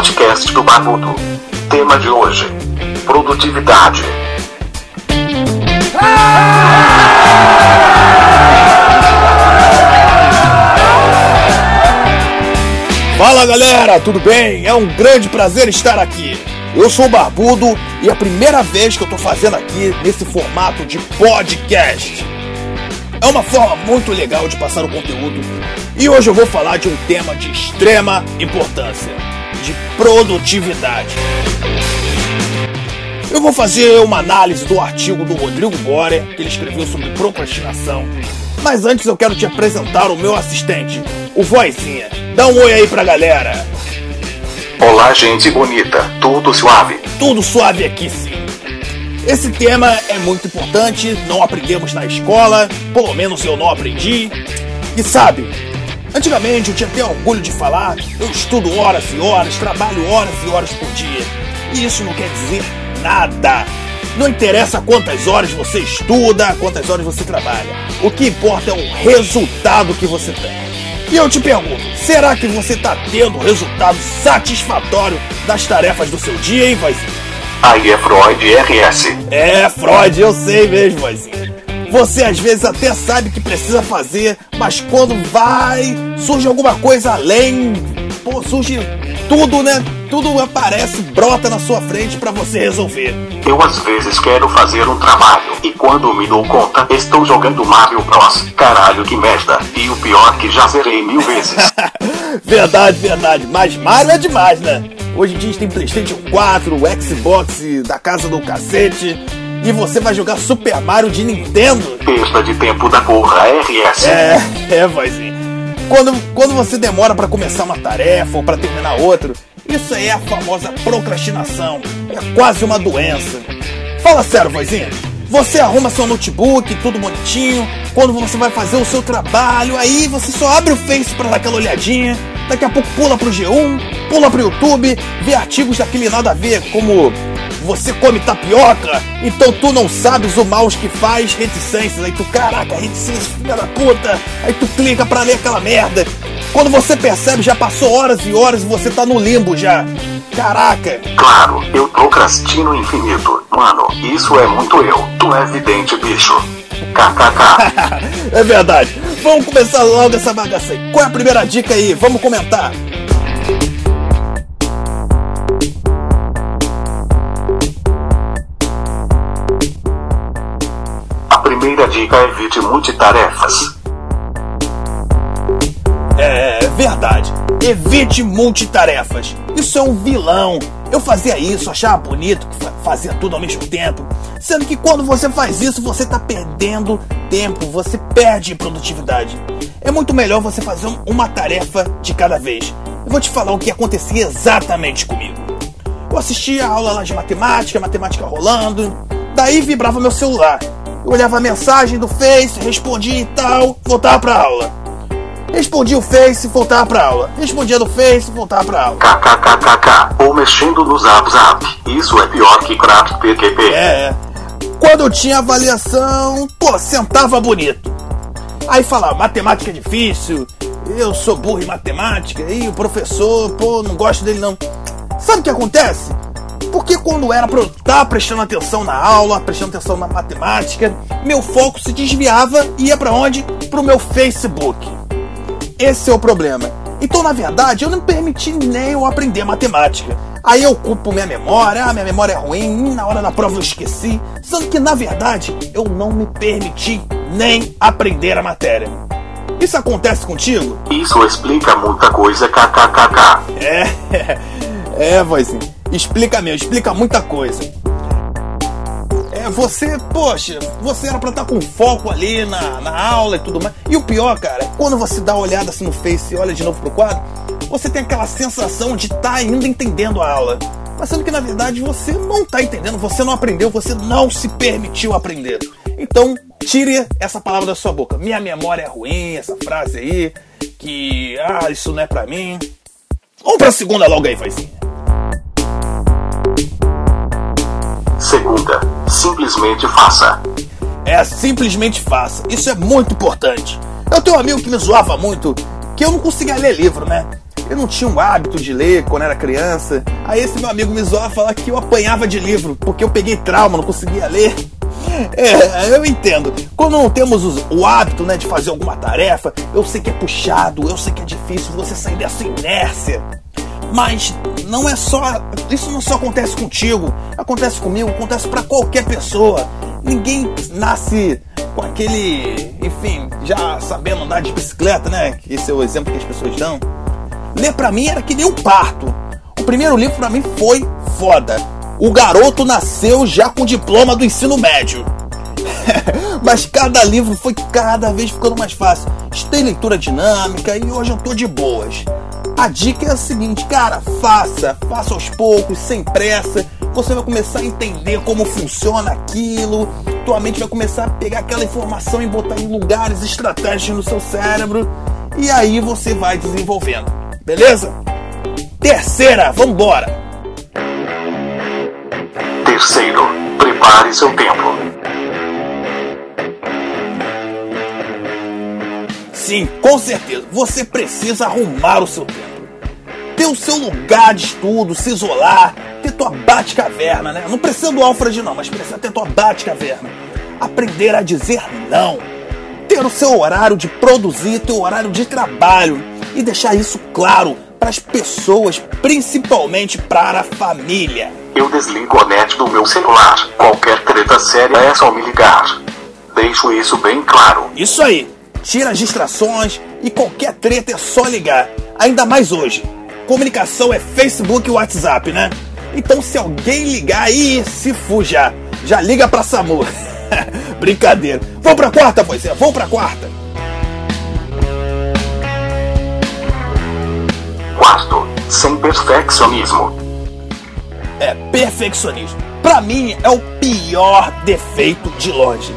podcast do Barbudo. Tema de hoje: Produtividade. Fala galera, tudo bem? É um grande prazer estar aqui. Eu sou o Barbudo e é a primeira vez que eu tô fazendo aqui nesse formato de podcast. É uma forma muito legal de passar o conteúdo e hoje eu vou falar de um tema de extrema importância: de produtividade. Eu vou fazer uma análise do artigo do Rodrigo Gore, que ele escreveu sobre procrastinação. Mas antes eu quero te apresentar o meu assistente, o Vozinha. Dá um oi aí pra galera. Olá, gente bonita. Tudo suave? Tudo suave aqui sim. Esse tema é muito importante, não aprendemos na escola, pelo menos eu não aprendi. E sabe, antigamente eu tinha até orgulho de falar, eu estudo horas e horas, trabalho horas e horas por dia. E isso não quer dizer nada. Não interessa quantas horas você estuda, quantas horas você trabalha. O que importa é o resultado que você tem. E eu te pergunto, será que você está tendo resultado satisfatório das tarefas do seu dia, hein, vozinho? Aí é Freud RS. É, Freud, eu sei mesmo, vozinho. Você às vezes até sabe que precisa fazer, mas quando vai, surge alguma coisa além. Pô, surge tudo, né? Tudo aparece, brota na sua frente para você resolver. Eu às vezes quero fazer um trabalho e quando me dou conta, estou jogando Mario Bros. Caralho, que merda. E o pior que já zerei mil vezes. verdade, verdade. Mas Mario é demais, né? Hoje em dia a gente tem Playstation 4, o Xbox da casa do cacete. E você vai jogar Super Mario de Nintendo? Perda de tempo da porra, RS. É, é, vozinho. Quando, quando você demora para começar uma tarefa ou para terminar outra, isso aí é a famosa procrastinação. É quase uma doença. Fala sério, vozinha. Você arruma seu notebook, tudo bonitinho. Quando você vai fazer o seu trabalho, aí você só abre o Face para dar aquela olhadinha. Daqui a pouco pula pro G1, pula pro YouTube, vê artigos daquele nada a ver, como você come tapioca, então tu não sabes o mal que faz reticências. Aí tu, caraca, reticências, filha da puta. Aí tu clica pra ler aquela merda. Quando você percebe, já passou horas e horas e você tá no limbo já. Caraca! Claro, eu procrastino infinito. Mano, isso é muito eu. Tu é evidente, bicho. É verdade. Vamos começar logo essa bagaça aí. Qual é a primeira dica aí? Vamos comentar. A primeira dica é evite multitarefas. É verdade. Evite multitarefas. Isso é um vilão. Eu fazia isso, achava bonito, fazia tudo ao mesmo tempo. Sendo que quando você faz isso, você está perdendo tempo, você perde produtividade. É muito melhor você fazer uma tarefa de cada vez. Eu vou te falar o que acontecia exatamente comigo. Eu assistia a aula lá de matemática, matemática rolando, daí vibrava meu celular. Eu olhava a mensagem do Face, respondia e tal, voltava pra aula. Respondia o Face, voltava pra aula. Respondia do Face, voltava pra aula. KKKKK. Ou mexendo no Zap Zap. Isso é pior que crack PQP. É, é. Quando eu tinha avaliação, pô, sentava bonito. Aí falava, matemática é difícil, eu sou burro em matemática, e o professor, pô, não gosto dele não. Sabe o que acontece? Porque quando era pra eu estar tá prestando atenção na aula, prestando atenção na matemática, meu foco se desviava e ia para onde? Pro meu Facebook. Esse é o problema. Então, na verdade, eu não permiti nem eu aprender matemática. Aí eu culpo minha memória, ah, minha memória é ruim, na hora da prova eu esqueci. Sendo que, na verdade, eu não me permiti nem aprender a matéria. Isso acontece contigo? Isso explica muita coisa, kkkk. É, é, é, vozinho. Explica mesmo, explica muita coisa. É, você, poxa, você era pra estar com foco ali na, na aula e tudo mais. E o pior, cara, quando você dá uma olhada assim no Face e olha de novo pro quadro, você tem aquela sensação de estar tá ainda entendendo a aula. Mas sendo que na verdade você não está entendendo, você não aprendeu, você não se permitiu aprender. Então, tire essa palavra da sua boca. Minha memória é ruim, essa frase aí, que ah, isso não é pra mim. Vamos pra segunda logo aí, vozinha. Segunda, simplesmente faça. É, simplesmente faça. Isso é muito importante. Eu tenho um amigo que me zoava muito, que eu não conseguia ler livro, né? eu não tinha o hábito de ler quando era criança. Aí esse meu amigo me zoava falar que eu apanhava de livro, porque eu peguei trauma, não conseguia ler. É, eu entendo. Quando não temos o hábito né, de fazer alguma tarefa, eu sei que é puxado, eu sei que é difícil você sair dessa inércia. Mas não é só. Isso não só acontece contigo, acontece comigo, acontece para qualquer pessoa. Ninguém nasce com aquele. Enfim, já sabendo andar de bicicleta, né? Esse é o exemplo que as pessoas dão. Ler pra mim era que nem um parto. O primeiro livro pra mim foi foda. O garoto nasceu já com diploma do ensino médio. Mas cada livro foi cada vez ficando mais fácil. Tem leitura dinâmica e hoje eu tô de boas. A dica é a seguinte, cara, faça, faça aos poucos, sem pressa. Você vai começar a entender como funciona aquilo. Tua mente vai começar a pegar aquela informação e botar em lugares estratégicos no seu cérebro. E aí você vai desenvolvendo. Beleza? Terceira, vambora! Terceiro, prepare seu tempo. Sim, com certeza. Você precisa arrumar o seu tempo ter o seu lugar de estudo, se isolar, ter tua bate-caverna, né? Não precisa do Alfred não, mas precisa ter tua bate-caverna. Aprender a dizer não. Ter o seu horário de produzir, teu horário de trabalho e deixar isso claro para as pessoas, principalmente para a família. Eu desligo a net do meu celular. Qualquer treta séria é só me ligar. Deixo isso bem claro. Isso aí. Tira as distrações e qualquer treta é só ligar. Ainda mais hoje comunicação é Facebook e WhatsApp, né? Então se alguém ligar aí, se fuja. Já liga pra SAMU. Brincadeira. Vamos pra quarta, pois é. Vamos pra quarta. Quarto, sem perfeccionismo. É, perfeccionismo. Pra mim é o pior defeito de longe.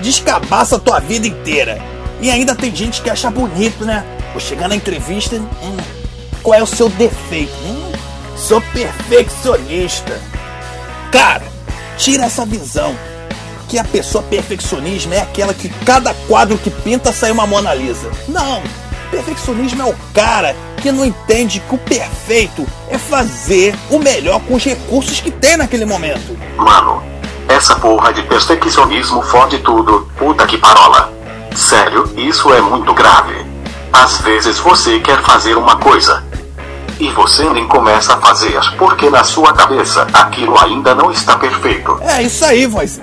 Descabaça a tua vida inteira. E ainda tem gente que acha bonito, né? Vou chegar na entrevista, hum, qual é o seu defeito? Hum, sou perfeccionista. Cara, tira essa visão que a pessoa perfeccionismo é aquela que cada quadro que pinta sai uma Mona Lisa. Não, perfeccionismo é o cara que não entende que o perfeito é fazer o melhor com os recursos que tem naquele momento. Mano, essa porra de perfeccionismo fode tudo, puta que parola. Sério, isso é muito grave. Às vezes você quer fazer uma coisa, e você nem começa a fazer porque na sua cabeça aquilo ainda não está perfeito. É isso aí, voz.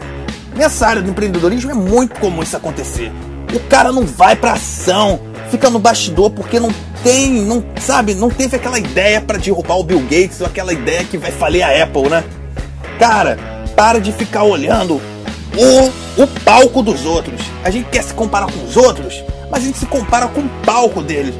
Nessa área do empreendedorismo é muito comum isso acontecer. O cara não vai pra ação, fica no bastidor porque não tem, não sabe, não teve aquela ideia para derrubar o Bill Gates ou aquela ideia que vai falir a Apple, né? Cara, para de ficar olhando o, o palco dos outros. A gente quer se comparar com os outros, mas a gente se compara com o palco deles.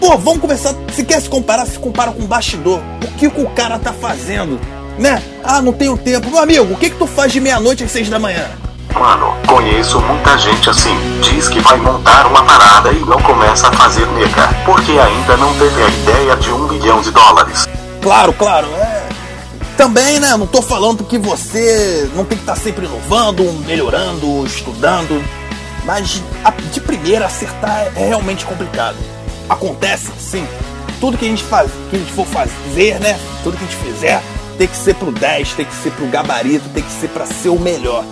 Pô, vamos começar. Se quer se comparar, se compara com o bastidor. O que, que o cara tá fazendo? Né? Ah, não tenho tempo. Meu amigo, o que, que tu faz de meia-noite às seis da manhã? Mano, conheço muita gente assim. Diz que vai montar uma parada e não começa a fazer nega. Porque ainda não teve a ideia de um milhão de dólares. Claro, claro. É. Também, né? Não tô falando que você não tem que estar tá sempre inovando, melhorando, estudando. Mas de primeira acertar é realmente complicado acontece, sim. Tudo que a gente faz, que a gente for fazer, né? Tudo que a gente fizer tem que ser pro 10, tem que ser pro gabarito, tem que ser para ser o melhor.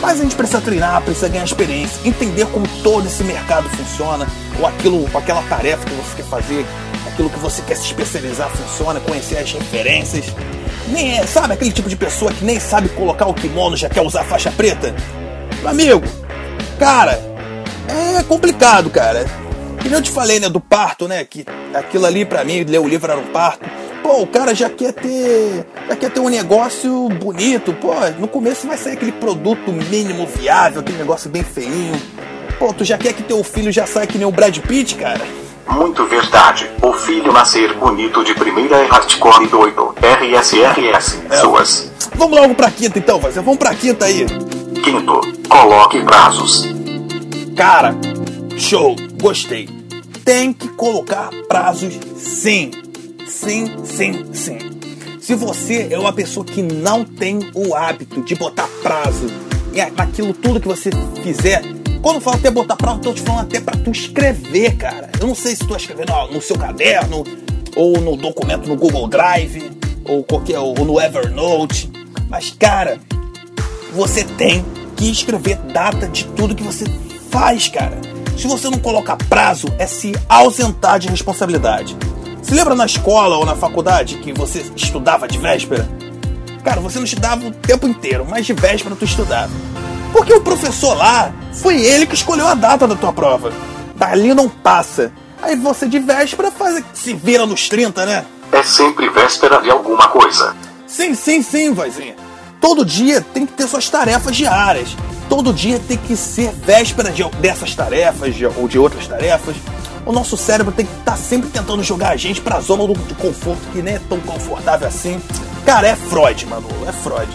Mas a gente precisa treinar, precisa ganhar experiência, entender como todo esse mercado funciona, ou aquilo, aquela tarefa que você quer fazer, aquilo que você quer se especializar funciona, conhecer as referências. Nem é, sabe aquele tipo de pessoa que nem sabe colocar o kimono já quer usar faixa preta? Meu amigo, cara, é complicado, cara. Que eu te falei, né, do parto, né? Que aquilo ali para mim, ler o livro era um parto. Pô, o cara já quer ter. Já quer ter um negócio bonito, pô. No começo vai sair aquele produto mínimo viável, aquele negócio bem feinho. Pô, tu já quer que teu filho já saia que nem o Brad Pitt, cara? Muito verdade. O filho nascer bonito de primeira é hardcore e doido. RSRS. É. Suas. Vamos logo pra quinta então, vai. Vamos pra quinta aí. Quinto, coloque prazos. Cara, show, gostei tem que colocar prazos sim. Sim, sim, sim. Se você é uma pessoa que não tem o hábito de botar prazo naquilo tudo que você fizer, quando eu falo até botar prazo, eu tô te falando até pra tu escrever, cara. Eu não sei se tu vai escrever no, no seu caderno, ou no documento no Google Drive, ou qualquer, ou no Evernote. Mas, cara, você tem que escrever data de tudo que você faz, cara. Se você não colocar prazo, é se ausentar de responsabilidade. Se lembra na escola ou na faculdade que você estudava de véspera? Cara, você não estudava o tempo inteiro, mas de véspera tu estudava. Porque o professor lá foi ele que escolheu a data da tua prova. Dali não passa. Aí você de véspera faz, se vira nos 30, né? É sempre véspera de alguma coisa. Sim, sim, sim, vozinha. Todo dia tem que ter suas tarefas diárias. Todo dia tem que ser véspera de, dessas tarefas de, ou de outras tarefas. O nosso cérebro tem que estar tá sempre tentando jogar a gente pra zona do, do conforto que nem é tão confortável assim. Cara, é Freud, mano. É Freud.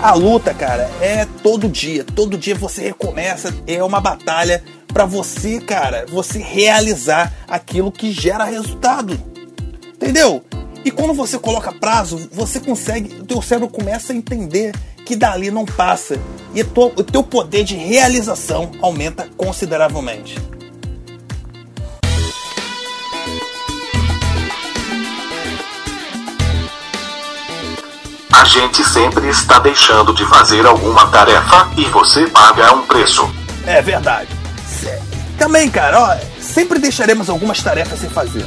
A luta, cara, é todo dia. Todo dia você recomeça. É uma batalha para você, cara, você realizar aquilo que gera resultado. Entendeu? E quando você coloca prazo, você consegue, o teu cérebro começa a entender que dali não passa e o teu poder de realização aumenta consideravelmente. A gente sempre está deixando de fazer alguma tarefa e você paga um preço. É verdade. Também, cara, ó, sempre deixaremos algumas tarefas sem fazer.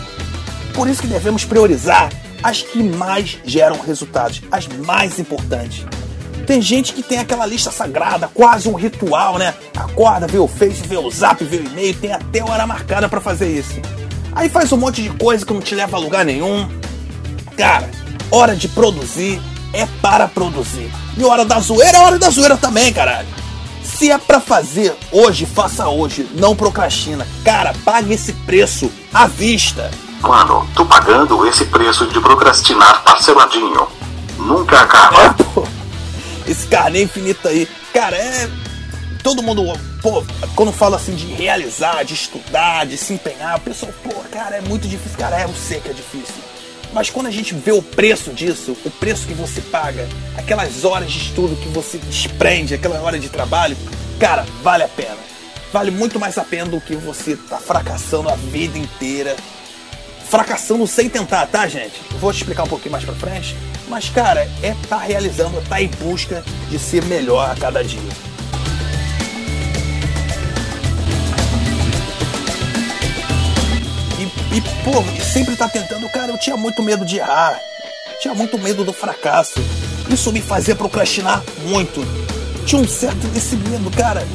Por isso que devemos priorizar as que mais geram resultados, as mais importantes. Tem gente que tem aquela lista sagrada, quase um ritual, né? Acorda, vê o Face, vê o Zap, vê o e-mail, tem até hora marcada para fazer isso. Aí faz um monte de coisa que não te leva a lugar nenhum. Cara, hora de produzir é para produzir. E hora da zoeira é hora da zoeira também, caralho. Se é para fazer hoje, faça hoje. Não procrastina. Cara, pague esse preço à vista. Mano, tô pagando esse preço de procrastinar parceladinho. Nunca acaba. É, pô. Esse carnê infinito aí. Cara, é. Todo mundo, pô, quando fala assim de realizar, de estudar, de se empenhar, o pessoal, pô, cara, é muito difícil. Cara, é, eu sei que é difícil. Mas quando a gente vê o preço disso, o preço que você paga, aquelas horas de estudo que você desprende, aquela hora de trabalho, cara, vale a pena. Vale muito mais a pena do que você tá fracassando a vida inteira. Fracassando sem tentar, tá, gente? vou te explicar um pouquinho mais pra frente. Mas, cara, é tá realizando, tá em busca de ser melhor a cada dia. E, pô, sempre tá tentando. Cara, eu tinha muito medo de errar. Tinha muito medo do fracasso. Isso me fazia procrastinar muito. Tinha um certo desse medo, cara.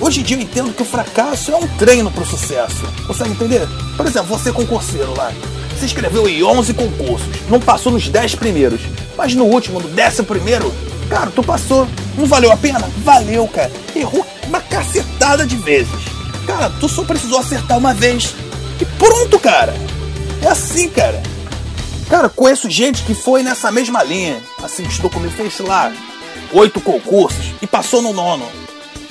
Hoje em dia eu entendo que o fracasso é um treino pro sucesso. Consegue entender? Por exemplo, você concurseiro lá. Se inscreveu em 11 concursos. Não passou nos 10 primeiros. Mas no último, no décimo primeiro, cara, tu passou. Não valeu a pena? Valeu, cara. Errou uma cacetada de vezes. Cara, tu só precisou acertar uma vez. E pronto, cara. É assim, cara. Cara, conheço gente que foi nessa mesma linha. Assim, estou comigo, fez lá oito concursos e passou no nono.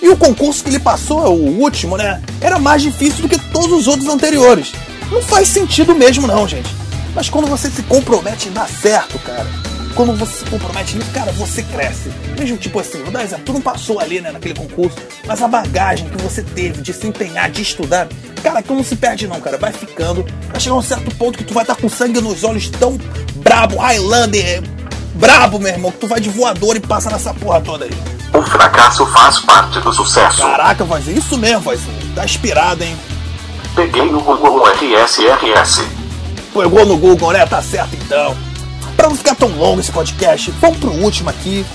E o concurso que ele passou, o último, né? Era mais difícil do que todos os outros anteriores. Não faz sentido mesmo, não, gente. Mas quando você se compromete dar certo, cara, quando você se compromete nisso, cara, você cresce. Mesmo tipo assim, vou dar exemplo, tu não passou ali, né, naquele concurso, mas a bagagem que você teve de se empenhar, de estudar, cara, aquilo não se perde não, cara, vai ficando, vai chegar um certo ponto que tu vai estar com sangue nos olhos tão brabo, Highlander, brabo, meu irmão, que tu vai de voador e passa nessa porra toda aí. O fracasso faz parte do sucesso. Caraca, vozinho, isso mesmo, vozinho. Tá inspirado, hein? Peguei no Google RSRS. Pegou no Google, né? Tá certo então. Pra não ficar tão longo esse podcast, vamos pro último aqui.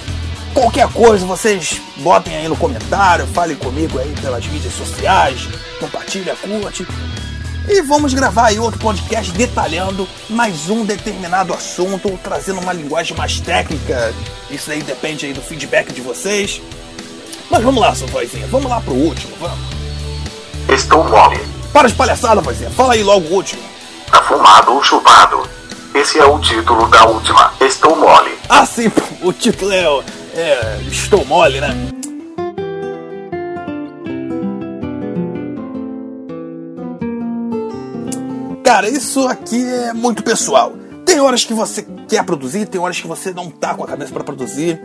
Qualquer coisa, vocês botem aí no comentário, falem comigo aí pelas mídias sociais, compartilha, curte. E vamos gravar aí outro podcast detalhando mais um determinado assunto, trazendo uma linguagem mais técnica. Isso aí depende aí do feedback de vocês. Mas vamos lá, sua vozinha, vamos lá pro último, vamos. Estou mole. Para de palhaçada, vozinha, fala aí logo o último. Afumado ou chupado? Esse é o título da última. Estou mole. Ah, sim, o título é, é Estou mole, né? Cara, isso aqui é muito pessoal. Tem horas que você quer produzir, tem horas que você não tá com a cabeça para produzir.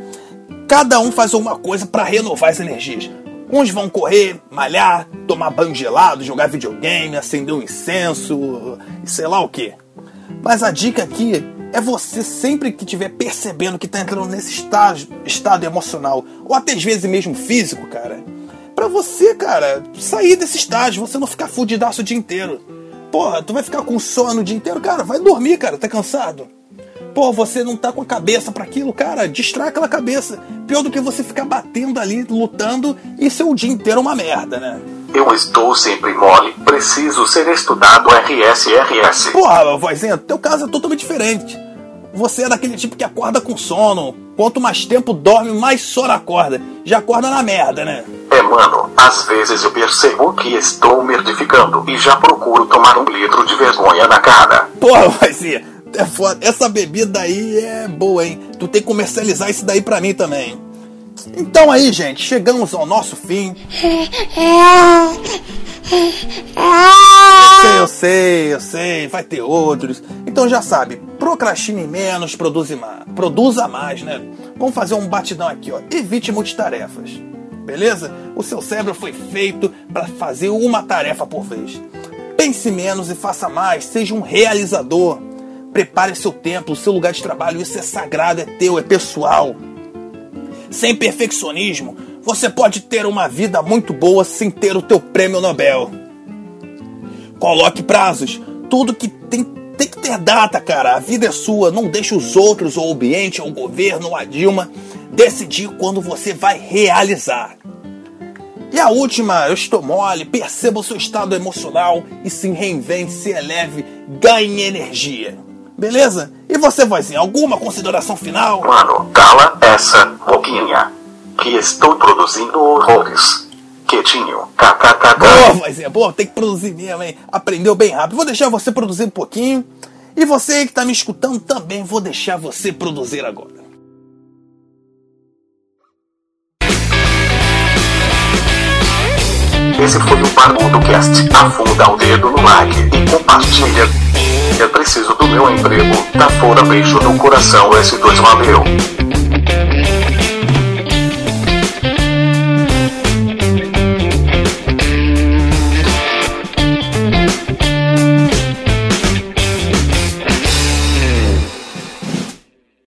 Cada um faz alguma coisa para renovar as energias. Uns vão correr, malhar, tomar banho gelado, jogar videogame, acender um incenso, sei lá o que. Mas a dica aqui é você sempre que estiver percebendo que está entrando nesse estado, estado emocional, ou até às vezes mesmo físico, cara, para você, cara, sair desse estágio, você não ficar fudidaço o dia inteiro. Porra, tu vai ficar com sono o dia inteiro, cara, vai dormir, cara, tá cansado. Pô, você não tá com a cabeça para aquilo, cara, distrai aquela cabeça. Pior do que você ficar batendo ali, lutando e ser o dia inteiro uma merda, né? Eu estou sempre mole, preciso ser estudado RSRS. Porra, vozinha, teu caso é totalmente diferente. Você é daquele tipo que acorda com sono. Quanto mais tempo dorme, mais sono acorda. Já acorda na merda, né? É, mano, às vezes eu percebo que estou merdificando e já procuro tomar um litro de vergonha na cara. Porra, vozinha, é foda. Essa bebida aí é boa, hein? Tu tem que comercializar isso daí pra mim também. Então aí, gente, chegamos ao nosso fim. Eu sei, eu sei, eu sei, vai ter outros. Então já sabe, procrastine menos, mais, produza mais, né? Vamos fazer um batidão aqui, ó. Evite multitarefas. Beleza? O seu cérebro foi feito para fazer uma tarefa por vez. Pense menos e faça mais, seja um realizador. Prepare seu tempo, seu lugar de trabalho, isso é sagrado, é teu, é pessoal. Sem perfeccionismo, você pode ter uma vida muito boa sem ter o teu prêmio Nobel. Coloque prazos. Tudo que tem, tem que ter data, cara. A vida é sua. Não deixe os outros, ou o ambiente, ou o governo, ou a Dilma, decidir quando você vai realizar. E a última, eu estou mole, perceba o seu estado emocional e se reinvente, se eleve, ganhe energia. Beleza? E você, vozinha, alguma consideração final? Mano, cala essa boquinha. Que estou produzindo horrores. Quietinho. KKKK. Boa, vozinha, boa, tem que produzir mesmo, hein? Aprendeu bem rápido. Vou deixar você produzir um pouquinho. E você aí que tá me escutando também, vou deixar você produzir agora. Esse foi o Barbudocast. Afunda o dedo no like e compartilha. Eu preciso do meu emprego. da fora, beijo no coração. S2 Valeu.